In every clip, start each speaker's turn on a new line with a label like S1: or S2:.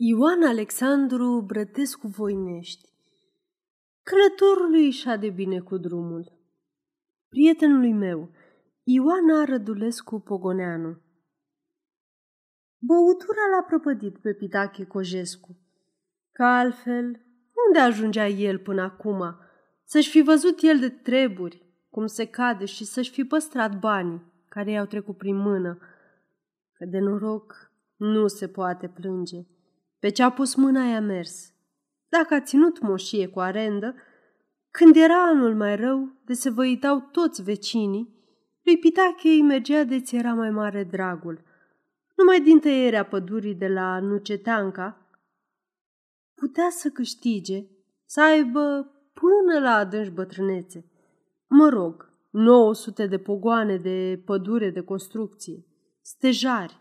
S1: Ioan Alexandru Brătescu Voinești Călătorului și de bine cu drumul Prietenului meu, Ioana Rădulescu Pogoneanu Băutura l-a prăpădit pe Pitache Cojescu. Ca altfel, unde ajungea el până acum? Să-și fi văzut el de treburi, cum se cade, și să-și fi păstrat banii care i-au trecut prin mână. Că de noroc nu se poate plânge. Pe ce a pus mâna i-a mers. Dacă a ținut moșie cu arendă, când era anul mai rău, de se văitau toți vecinii, lui Pitache îi mergea de ți era mai mare dragul. Numai din tăierea pădurii de la Nuceteanca, putea să câștige, să aibă până la adânci bătrânețe. Mă rog, 900 de pogoane de pădure de construcție, stejari,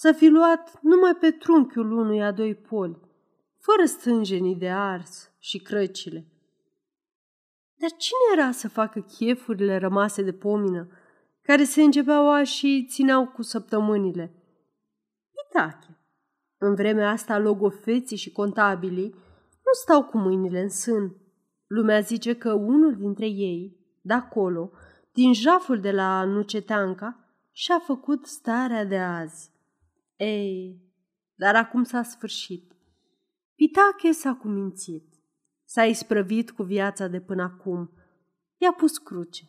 S1: să fi luat numai pe trunchiul unui a doi poli, fără stânjenii de ars și crăcile. Dar cine era să facă chefurile rămase de pomină, care se începeau și țineau cu săptămânile? Pitache. În vremea asta, logofeții și contabilii nu stau cu mâinile în sân. Lumea zice că unul dintre ei, de acolo, din jaful de la Nuceteanca, și-a făcut starea de azi. Ei, dar acum s-a sfârșit. Pitache s-a cumințit. S-a isprăvit cu viața de până acum. I-a pus cruce.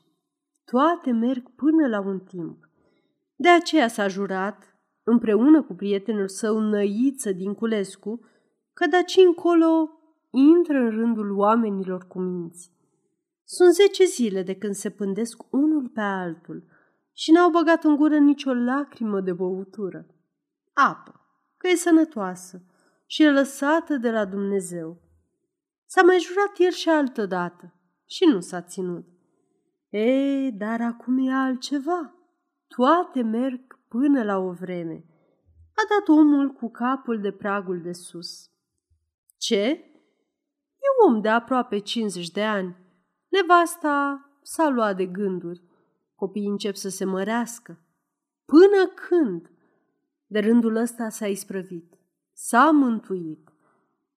S1: Toate merg până la un timp. De aceea s-a jurat, împreună cu prietenul său Năiță din Culescu, că de aici încolo intră în rândul oamenilor cu minți. Sunt zece zile de când se pândesc unul pe altul și n-au băgat în gură nicio lacrimă de băutură apă, că e sănătoasă și e lăsată de la Dumnezeu. S-a mai jurat el și altă dată și nu s-a ținut. Ei, dar acum e altceva. Toate merg până la o vreme. A dat omul cu capul de pragul de sus. Ce? E om de aproape 50 de ani. Nevasta s-a luat de gânduri. Copiii încep să se mărească. Până când? De rândul ăsta s-a isprăvit. S-a mântuit.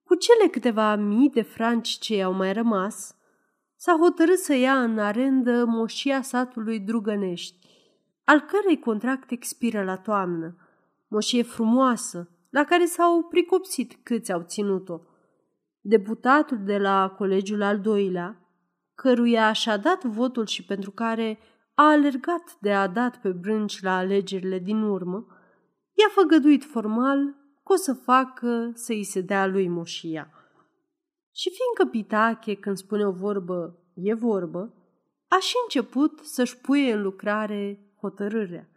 S1: Cu cele câteva mii de franci ce i-au mai rămas, s-a hotărât să ia în arendă moșia satului Drugănești, al cărei contract expiră la toamnă. Moșie frumoasă, la care s-au pricopsit câți au ținut-o. Deputatul de la colegiul al doilea, căruia și-a dat votul și pentru care a alergat de a dat pe brânci la alegerile din urmă, i-a făgăduit formal că o să facă să i se dea lui moșia. Și fiindcă Pitache, când spune o vorbă, e vorbă, a și început să-și puie în lucrare hotărârea.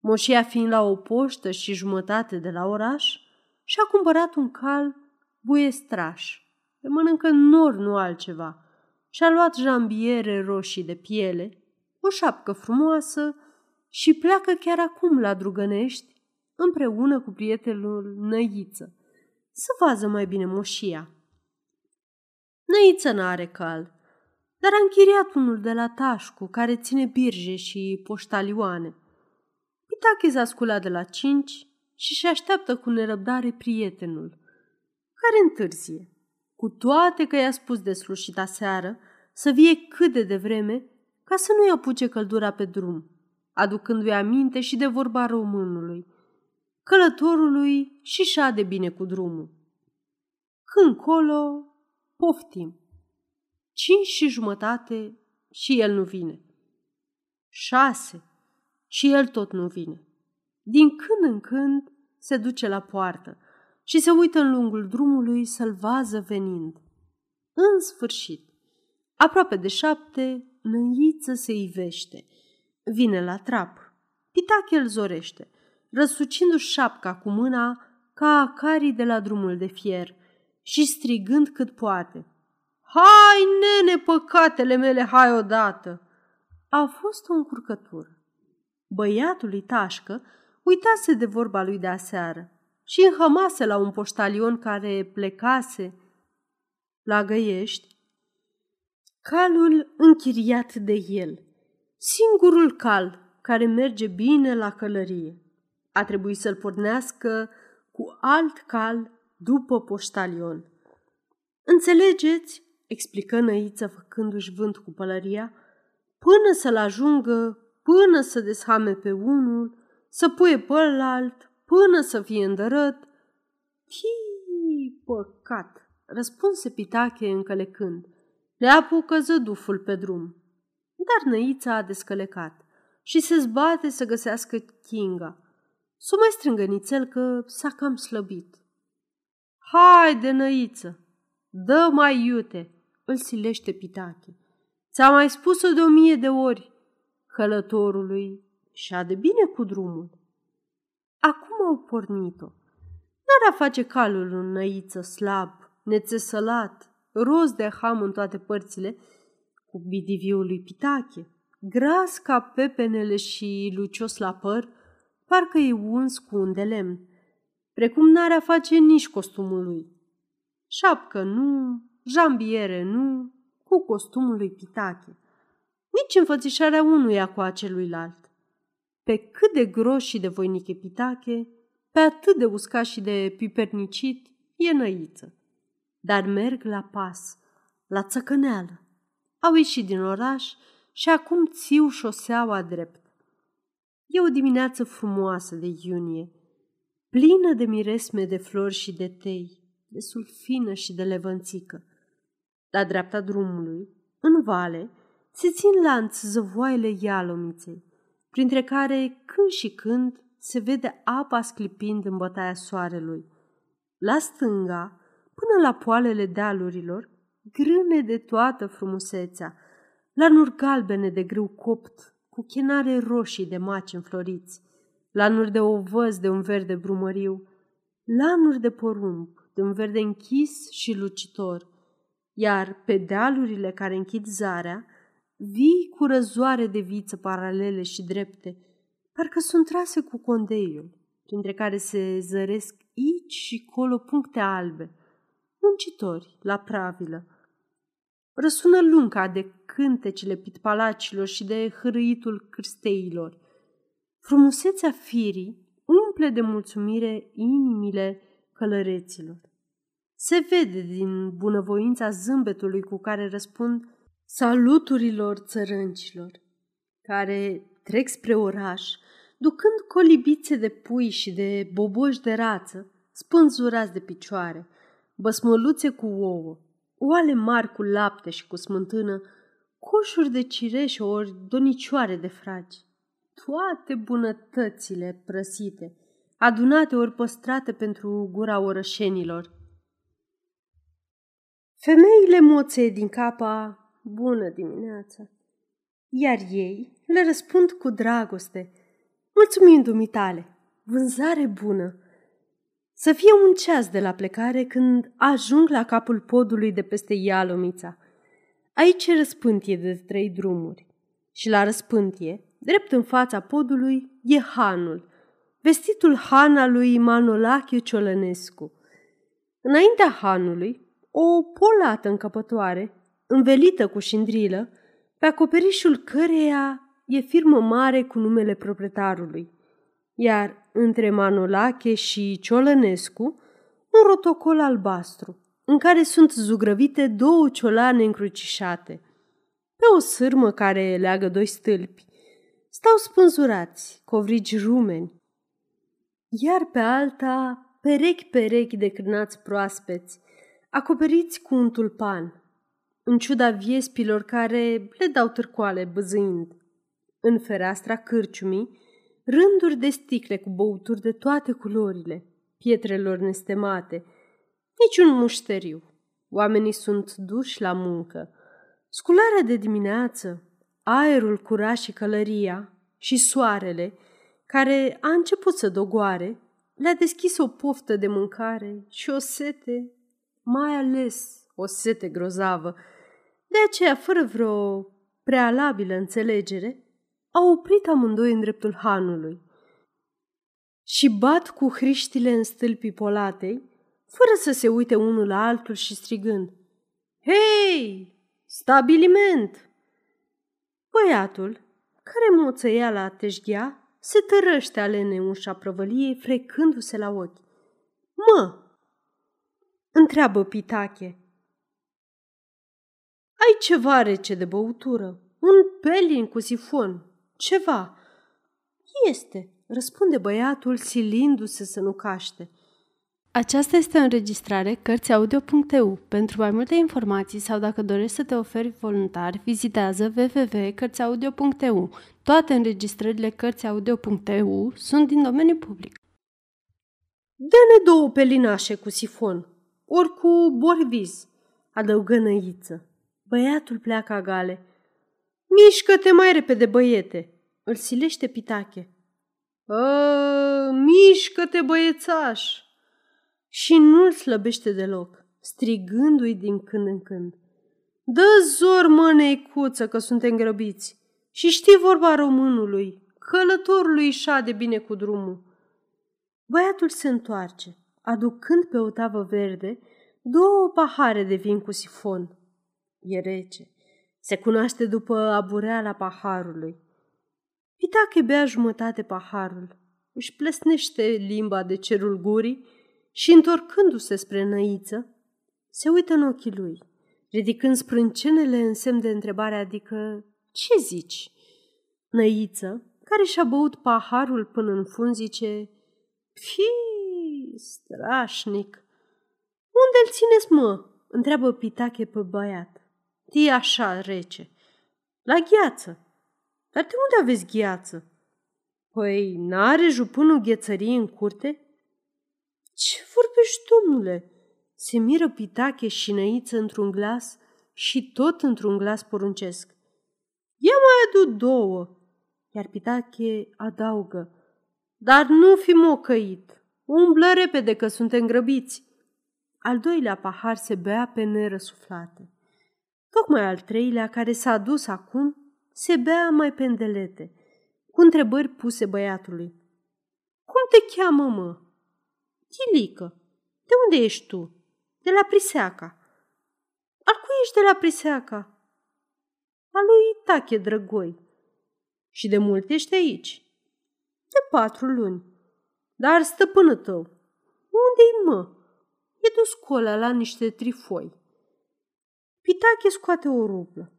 S1: Moșia fiind la o poștă și jumătate de la oraș, și-a cumpărat un cal buiestraș, de mănâncă nor, nu altceva, și-a luat jambiere roșii de piele, o șapcă frumoasă și pleacă chiar acum la Drugănești împreună cu prietenul Năiță, să vază mai bine moșia. Năiță n-are cal, dar a închiriat unul de la Tașcu, care ține birje și poștalioane. Pitache s-a sculat de la cinci și și așteaptă cu nerăbdare prietenul, care întârzie, cu toate că i-a spus de slușita seară să vie cât de devreme ca să nu-i apuce căldura pe drum, aducându-i aminte și de vorba românului – călătorului și șa de bine cu drumul. Când colo, poftim. Cinci și jumătate și el nu vine. Șase și el tot nu vine. Din când în când se duce la poartă și se uită în lungul drumului să-l vază venind. În sfârșit, aproape de șapte, năiță se ivește. Vine la trap. Pitache îl zorește – răsucindu-și șapca cu mâna ca acarii de la drumul de fier și strigând cât poate. Hai, nene, păcatele mele, hai odată! A fost o încurcătură. Băiatul lui Tașcă uitase de vorba lui de aseară și înhămase la un poștalion care plecase la Găiești, calul închiriat de el, singurul cal care merge bine la călărie a trebuit să-l pornească cu alt cal după poștalion. Înțelegeți, explică Năiță făcându-și vânt cu pălăria, până să-l ajungă, până să deshame pe unul, să puie pe ălalt, până să fie îndărăt. Tii, păcat, răspunse Pitache încălecând. Le apucă zăduful pe drum. Dar Năița a descălecat și se zbate să găsească Kinga. S-o mai strângă nițel că s-a cam slăbit. Haide, Năiță, dă mai iute, îl silește Pitache. Ți-am mai spus-o de o mie de ori. Călătorului și-a de bine cu drumul. Acum au pornit-o. N-ar face calul în năiță slab, nețesălat, roz de ham în toate părțile, cu bidiviul lui Pitache, gras ca pepenele și lucios la păr, parcă e uns cu un de lemn, precum n-ar face nici costumul lui. Șapcă nu, jambiere nu, cu costumul lui Pitache, nici înfățișarea unuia cu aceluilalt. Pe cât de gros și de voinic e Pitache, pe atât de uscat și de pipernicit e năiță. Dar merg la pas, la țăcăneală. Au ieșit din oraș și acum țiu șoseaua drept. E o dimineață frumoasă de iunie, plină de miresme de flori și de tei, de sulfină și de levănțică. La dreapta drumului, în vale, se țin lanț zăvoaiele ialomiței, printre care, când și când, se vede apa sclipind în bătaia soarelui. La stânga, până la poalele dealurilor, grâne de toată frumusețea, lanuri galbene de grâu copt, cu chenare roșii de maci înfloriți, lanuri de ovăz de un verde brumăriu, lanuri de porumb de un verde închis și lucitor, iar pe dealurile care închid zarea, vii cu răzoare de viță paralele și drepte, parcă sunt trase cu condeiul, printre care se zăresc aici și colo puncte albe, muncitori la pravilă. Răsună lunca de cântecele pitpalacilor și de hărâitul cârsteilor. Frumusețea firii umple de mulțumire inimile călăreților. Se vede din bunăvoința zâmbetului cu care răspund saluturilor țărâncilor, care trec spre oraș, ducând colibițe de pui și de boboși de rață, spânzurați de picioare, băsmăluțe cu ouă, oale mari cu lapte și cu smântână, coșuri de cireșe ori donicioare de fragi. Toate bunătățile prăsite, adunate ori păstrate pentru gura orășenilor. Femeile moțe din capa, bună dimineața, iar ei le răspund cu dragoste, mulțumim dumitale, vânzare bună. Să fie un ceas de la plecare când ajung la capul podului de peste Ialomița. Aici e răspântie de trei drumuri și la răspântie, drept în fața podului, e hanul, vestitul han al lui Manolache Ciolănescu. Înaintea hanului, o polată încăpătoare, învelită cu șindrilă, pe acoperișul căreia e firmă mare cu numele proprietarului, iar între Manolache și Ciolănescu un rotocol albastru, în care sunt zugrăvite două ciolane încrucișate. Pe o sârmă care leagă doi stâlpi, stau spânzurați, covrigi rumeni, iar pe alta perechi-perechi de cârnați proaspeți, acoperiți cu un tulpan, în ciuda viespilor care le dau târcoale băzâind. În fereastra cârciumii, rânduri de sticle cu băuturi de toate culorile, pietrelor nestemate, niciun mușteriu. Oamenii sunt duși la muncă. Scularea de dimineață, aerul curat și călăria și soarele, care a început să dogoare, le-a deschis o poftă de mâncare și o sete, mai ales o sete grozavă. De aceea, fără vreo prealabilă înțelegere, au oprit amândoi în dreptul hanului și bat cu hriștile în stâlpii polatei, fără să se uite unul la altul și strigând Hei, stabiliment! Băiatul, care moțăia la teșghea, se tărăște alene ușa prăvăliei, frecându-se la ochi. Mă, Întreabă Pitache. Ai ceva rece de băutură? Un pelin cu sifon? Ceva? Este, răspunde băiatul silindu-se să nu caște.
S2: Aceasta este o înregistrare Cărțiaudio.eu. Pentru mai multe informații sau dacă dorești să te oferi voluntar, vizitează www.cărțiaudio.eu. Toate înregistrările Cărțiaudio.eu sunt din domeniu public.
S1: Dă-ne două pelinașe cu sifon, ori cu borviz, adăugă năiță. Băiatul pleacă gale. Mișcă-te mai repede, băiete, îl silește Pitache. Ă, mișcă-te, băiețaș! Și nu-l slăbește deloc, strigându-i din când în când. Dă zor, mă, neicuță, că suntem grăbiți. Și știi vorba românului, călătorului de bine cu drumul. Băiatul se întoarce, aducând pe o tavă verde două pahare de vin cu sifon. E rece. Se cunoaște după abureala paharului. Pitache bea jumătate paharul, își plesnește limba de cerul gurii și, întorcându-se spre năiță, se uită în ochii lui, ridicând sprâncenele în semn de întrebare, adică, ce zici? Năiță, care și-a băut paharul până în fund, zice, Fii, strașnic! Unde-l țineți, mă? întreabă Pitache pe băiat. E așa rece. La gheață. Dar de unde aveți gheață? Păi, n-are jupânul ghețării în curte? Ce vorbești, domnule? Se miră Pitache și năiță într-un glas și tot într-un glas poruncesc. Ia mai adu două. Iar Pitache adaugă. Dar nu fi mocăit. Umblă repede că suntem grăbiți. Al doilea pahar se bea pe nerăsuflate. Tocmai al treilea, care s-a dus acum, se bea mai pendelete, cu întrebări puse băiatului. Cum te cheamă, mă? Chilică. De unde ești tu? De la Priseaca. Al cui ești de la Priseaca? Al lui Tache Drăgoi. Și de mult ești aici? De patru luni. Dar stăpână tău, unde-i mă? E dus cola la niște trifoi. Pitache scoate o rublă,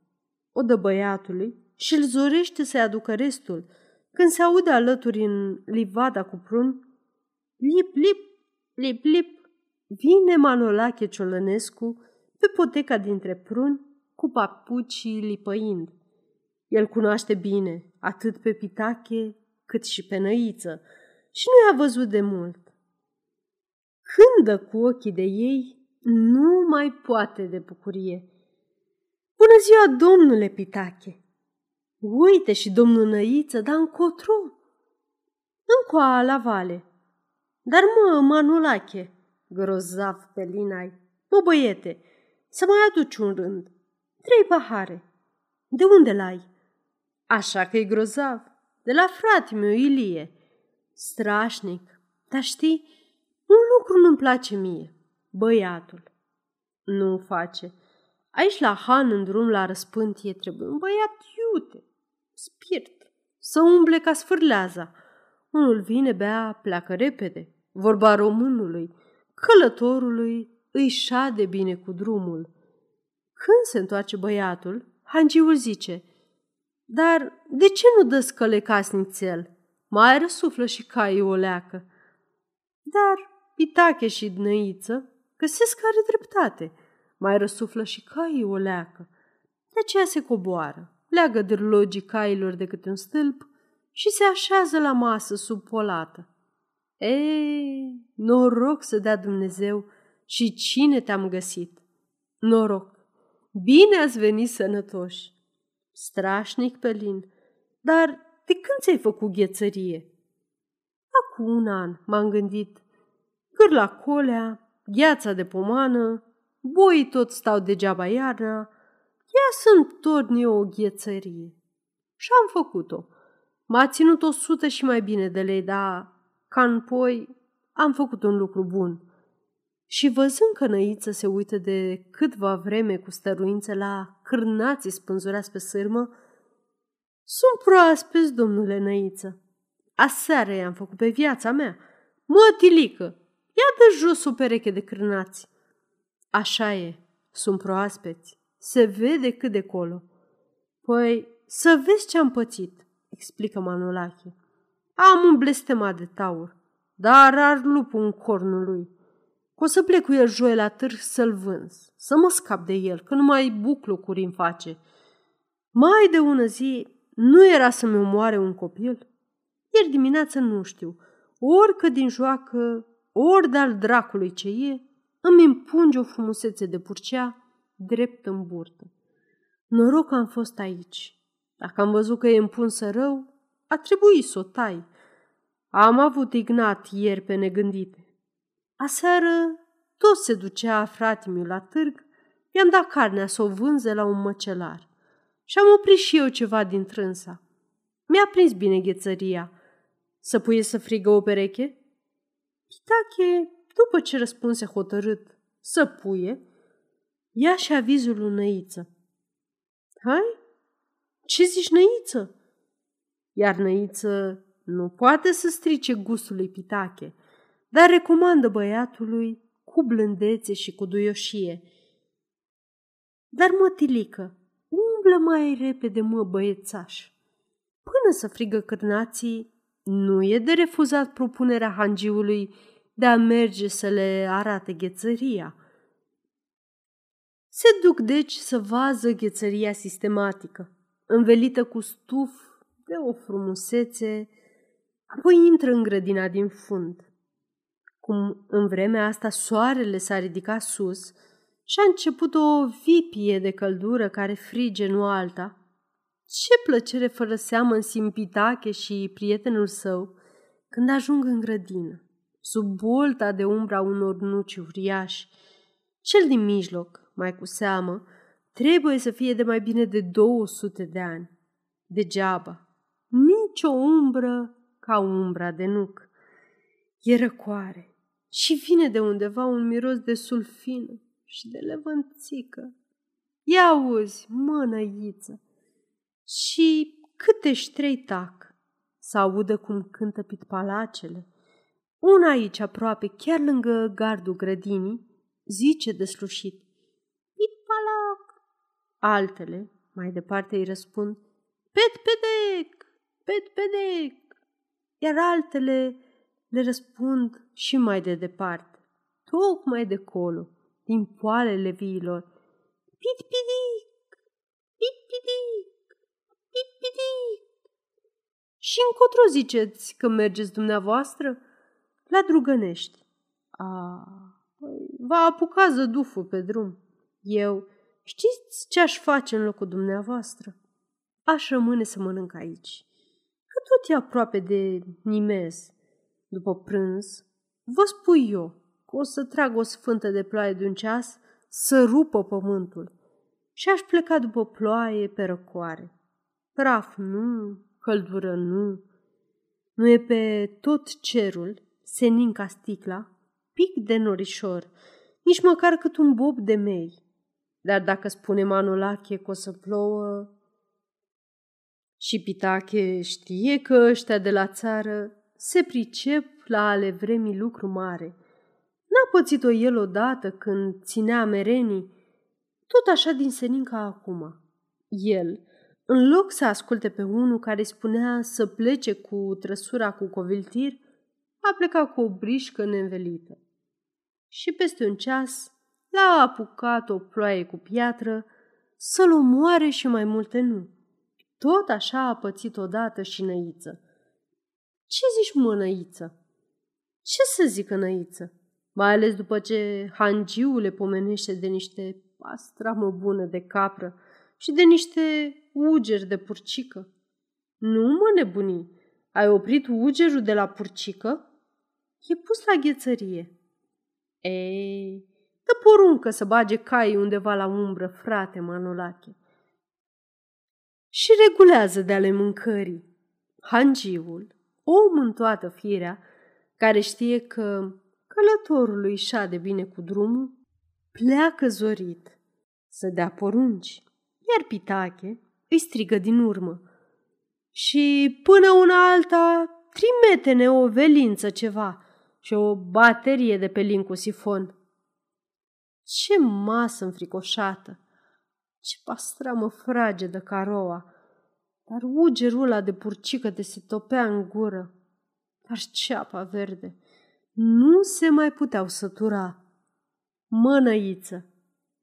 S1: o dă băiatului și îl zorește să-i aducă restul, când se aude alături în livada cu prun, lip, lip, lip, lip, vine Manolache Ciolănescu pe poteca dintre pruni cu papucii lipăind. El cunoaște bine atât pe Pitache cât și pe Năiță și nu i-a văzut de mult. Când dă cu ochii de ei, nu mai poate de bucurie. Bună ziua, domnule Pitache! Uite și domnul Năiță, dar încotro? Încoa la vale. Dar mă, Manulache, grozav pe linai, mă băiete, să mai aduci un rând. Trei pahare. De unde l-ai? Așa că e grozav. De la frate meu, Ilie. Strașnic. Dar știi, un lucru nu-mi place mie. Băiatul. Nu face. Aici la Han, în drum la răspântie, trebuie un băiat iute, spirit, să umble ca sfârleaza. Unul vine, bea, pleacă repede. Vorba românului, călătorului, îi șade bine cu drumul. Când se întoarce băiatul, hangiul zice, Dar de ce nu dă scăle casnițel? Mai răsuflă și caii o leacă. Dar Pitache și Dnăiță găsesc care dreptate – mai răsuflă și caii o leacă. De aceea se coboară, leagă dârlogii cailor de câte un stâlp și se așează la masă sub polată. Ei, noroc să dea Dumnezeu și cine te-am găsit. Noroc, bine ați venit sănătoși. Strașnic, Pelin, dar de când ți-ai făcut ghețărie? Acum un an m-am gândit. Cârla colea, gheața de pomană, Boii tot stau degeaba iarna, ia să-mi torn eu o ghețărie. Și am făcut-o. M-a ținut o sută și mai bine de lei, dar ca în poi am făcut un lucru bun. Și văzând că Năiță se uită de câtva vreme cu stăruință la cârnații spânzurați pe sârmă, sunt proaspeți, domnule Năiță. Aseară i-am făcut pe viața mea. Mă, tilică, ia de jos o pereche de cârnați. Așa e, sunt proaspeți. Se vede cât de colo. Păi, să vezi ce-am pățit, explică Manolache. Am un blestemat de taur, dar ar lupul în cornul lui. O să plec cu el joi la târg să-l vânz, să mă scap de el, că nu mai buclocuri îmi face. Mai de ună zi, nu era să-mi omoare un copil? Ieri dimineață nu știu, ori că din joacă, ori de-al dracului ce e, îmi impunge o frumusețe de purcea drept în burtă. Noroc că am fost aici. Dacă am văzut că e împunsă rău, a trebuit să o tai. Am avut ignat ieri pe negândite. Aseară tot se ducea fratimiu la târg, i-am dat carnea să o vânze la un măcelar. Și am oprit și eu ceva din trânsa. Mi-a prins bine ghețăria. Să puie să frigă o pereche? Pitache, după ce răspunse hotărât să puie, ia și avizul lui Năiță. Hai? Ce zici, Năiță? Iar Năiță nu poate să strice gustul lui Pitache, dar recomandă băiatului cu blândețe și cu duioșie. Dar mătilică, umblă mai repede, mă, băiețaș. Până să frigă cârnații, nu e de refuzat propunerea hangiului de a merge să le arate ghețăria. Se duc deci să vază ghețăria sistematică, învelită cu stuf de o frumusețe, apoi intră în grădina din fund. Cum în vremea asta soarele s-a ridicat sus și a început o vipie de căldură care frige nu alta, ce plăcere fără seamă în Simpitache și prietenul său când ajung în grădină, sub bolta de umbra unor nuci uriași. Cel din mijloc, mai cu seamă, trebuie să fie de mai bine de 200 de ani. Degeaba, nici o umbră ca umbra de nuc. E răcoare și vine de undeva un miros de sulfină și de levănțică. Ia auzi, mănăiță, și câte ștrei tac să audă cum cântă pitpalacele. Una aici aproape, chiar lângă gardul grădinii, zice deslușit. Pitpalac! Altele, mai departe îi răspund, Pet pedec! Pet pedec! Iar altele le răspund și mai de departe, tocmai de colo, din poalele viilor. Pit pidic! Pit pidic! Piti! Și încotro ziceți că mergeți dumneavoastră? La drugănești. A, păi, va apuca zăduful pe drum. Eu, știți ce aș face în locul dumneavoastră? Aș rămâne să mănânc aici, că tot e aproape de nimez. După prânz, vă spui eu că o să trag o sfântă de ploaie de un ceas să rupă pământul și aș pleca după ploaie pe răcoare. Praf nu, căldură nu. Nu e pe tot cerul, senin ca sticla, pic de norișor, nici măcar cât un bob de mei. Dar dacă spune Manolache că o să plouă... Și Pitache știe că ăștia de la țară se pricep la ale vremii lucru mare. N-a pățit-o el odată când ținea merenii, tot așa din senin ca acum. El, în loc să asculte pe unul care spunea să plece cu trăsura cu coviltir, a plecat cu o brișcă neînvelită. Și peste un ceas l-a apucat o ploaie cu piatră să-l omoare și mai multe nu. Tot așa a pățit odată și Năiță. Ce zici, mă, Năiță? Ce să zică Năiță? Mai ales după ce hangiul le pomenește de niște pastramă bună de capră și de niște ugeri de purcică. Nu, mă, nebunii, ai oprit ugerul de la purcică? E pus la ghețărie. Ei, dă poruncă să bage caii undeva la umbră, frate Manolache. Și regulează de ale mâncării. Hangiul, om în toată firea, care știe că călătorului de bine cu drumul, pleacă zorit să dea porunci, iar Pitache îi strigă din urmă. Și până una alta, trimete-ne o velință ceva și o baterie de pelin cu sifon. Ce masă înfricoșată! Ce pastramă fragedă caroa! Dar ugerul ăla de purcică de se topea în gură. Dar ceapa verde! Nu se mai puteau sătura. Mănăiță,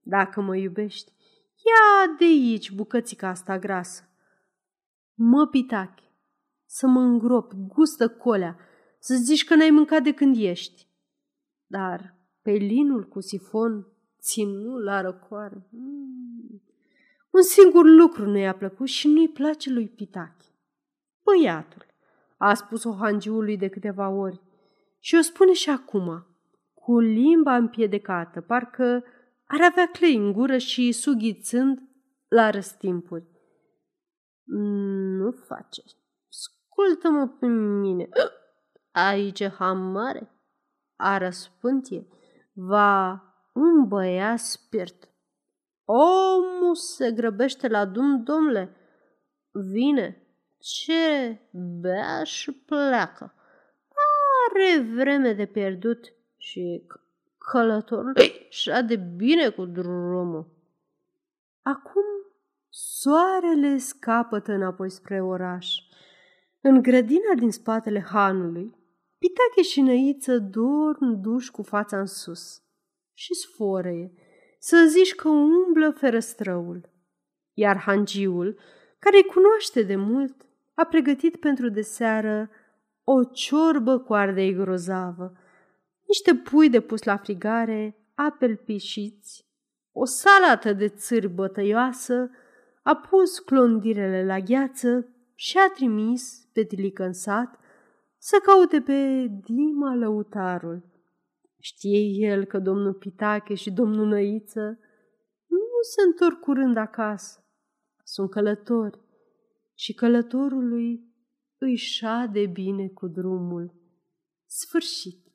S1: dacă mă iubești, ia de aici bucățica asta grasă. Mă, pitache, să mă îngrop, gustă colea, să zici că n-ai mâncat de când ești. Dar pelinul cu sifon ținut la răcoare. Mm. Un singur lucru nu i-a plăcut și nu-i place lui Pitache. Băiatul, a spus-o hangiului de câteva ori și o spune și acum, cu limba împiedecată, parcă ar avea clei în gură și sughițând la răstimpuri. Nu face. Ascultă-mă pe mine. Aici ham mare. A răspântie. Va îmbăia spirit. Omul se grăbește la dum, domnule. Vine, ce bea și pleacă. Are vreme de pierdut și călătorul și de bine cu drumul. Acum soarele scapătă înapoi spre oraș. În grădina din spatele hanului, Pitache și Năiță dorm duși cu fața în sus și sforăie, să zici că umblă ferăstrăul. Iar hangiul, care îi cunoaște de mult, a pregătit pentru deseară o ciorbă cu ardei grozavă, niște pui de pus la frigare, apel pișiți, o salată de țâri bătăioasă, a pus clondirele la gheață și a trimis pe tilică în sat să caute pe Dima lăutarul. Știe el că domnul Pitache și domnul Năiță nu se întorc curând acasă. Sunt călători și călătorului îi șade bine cu drumul. Sfârșit.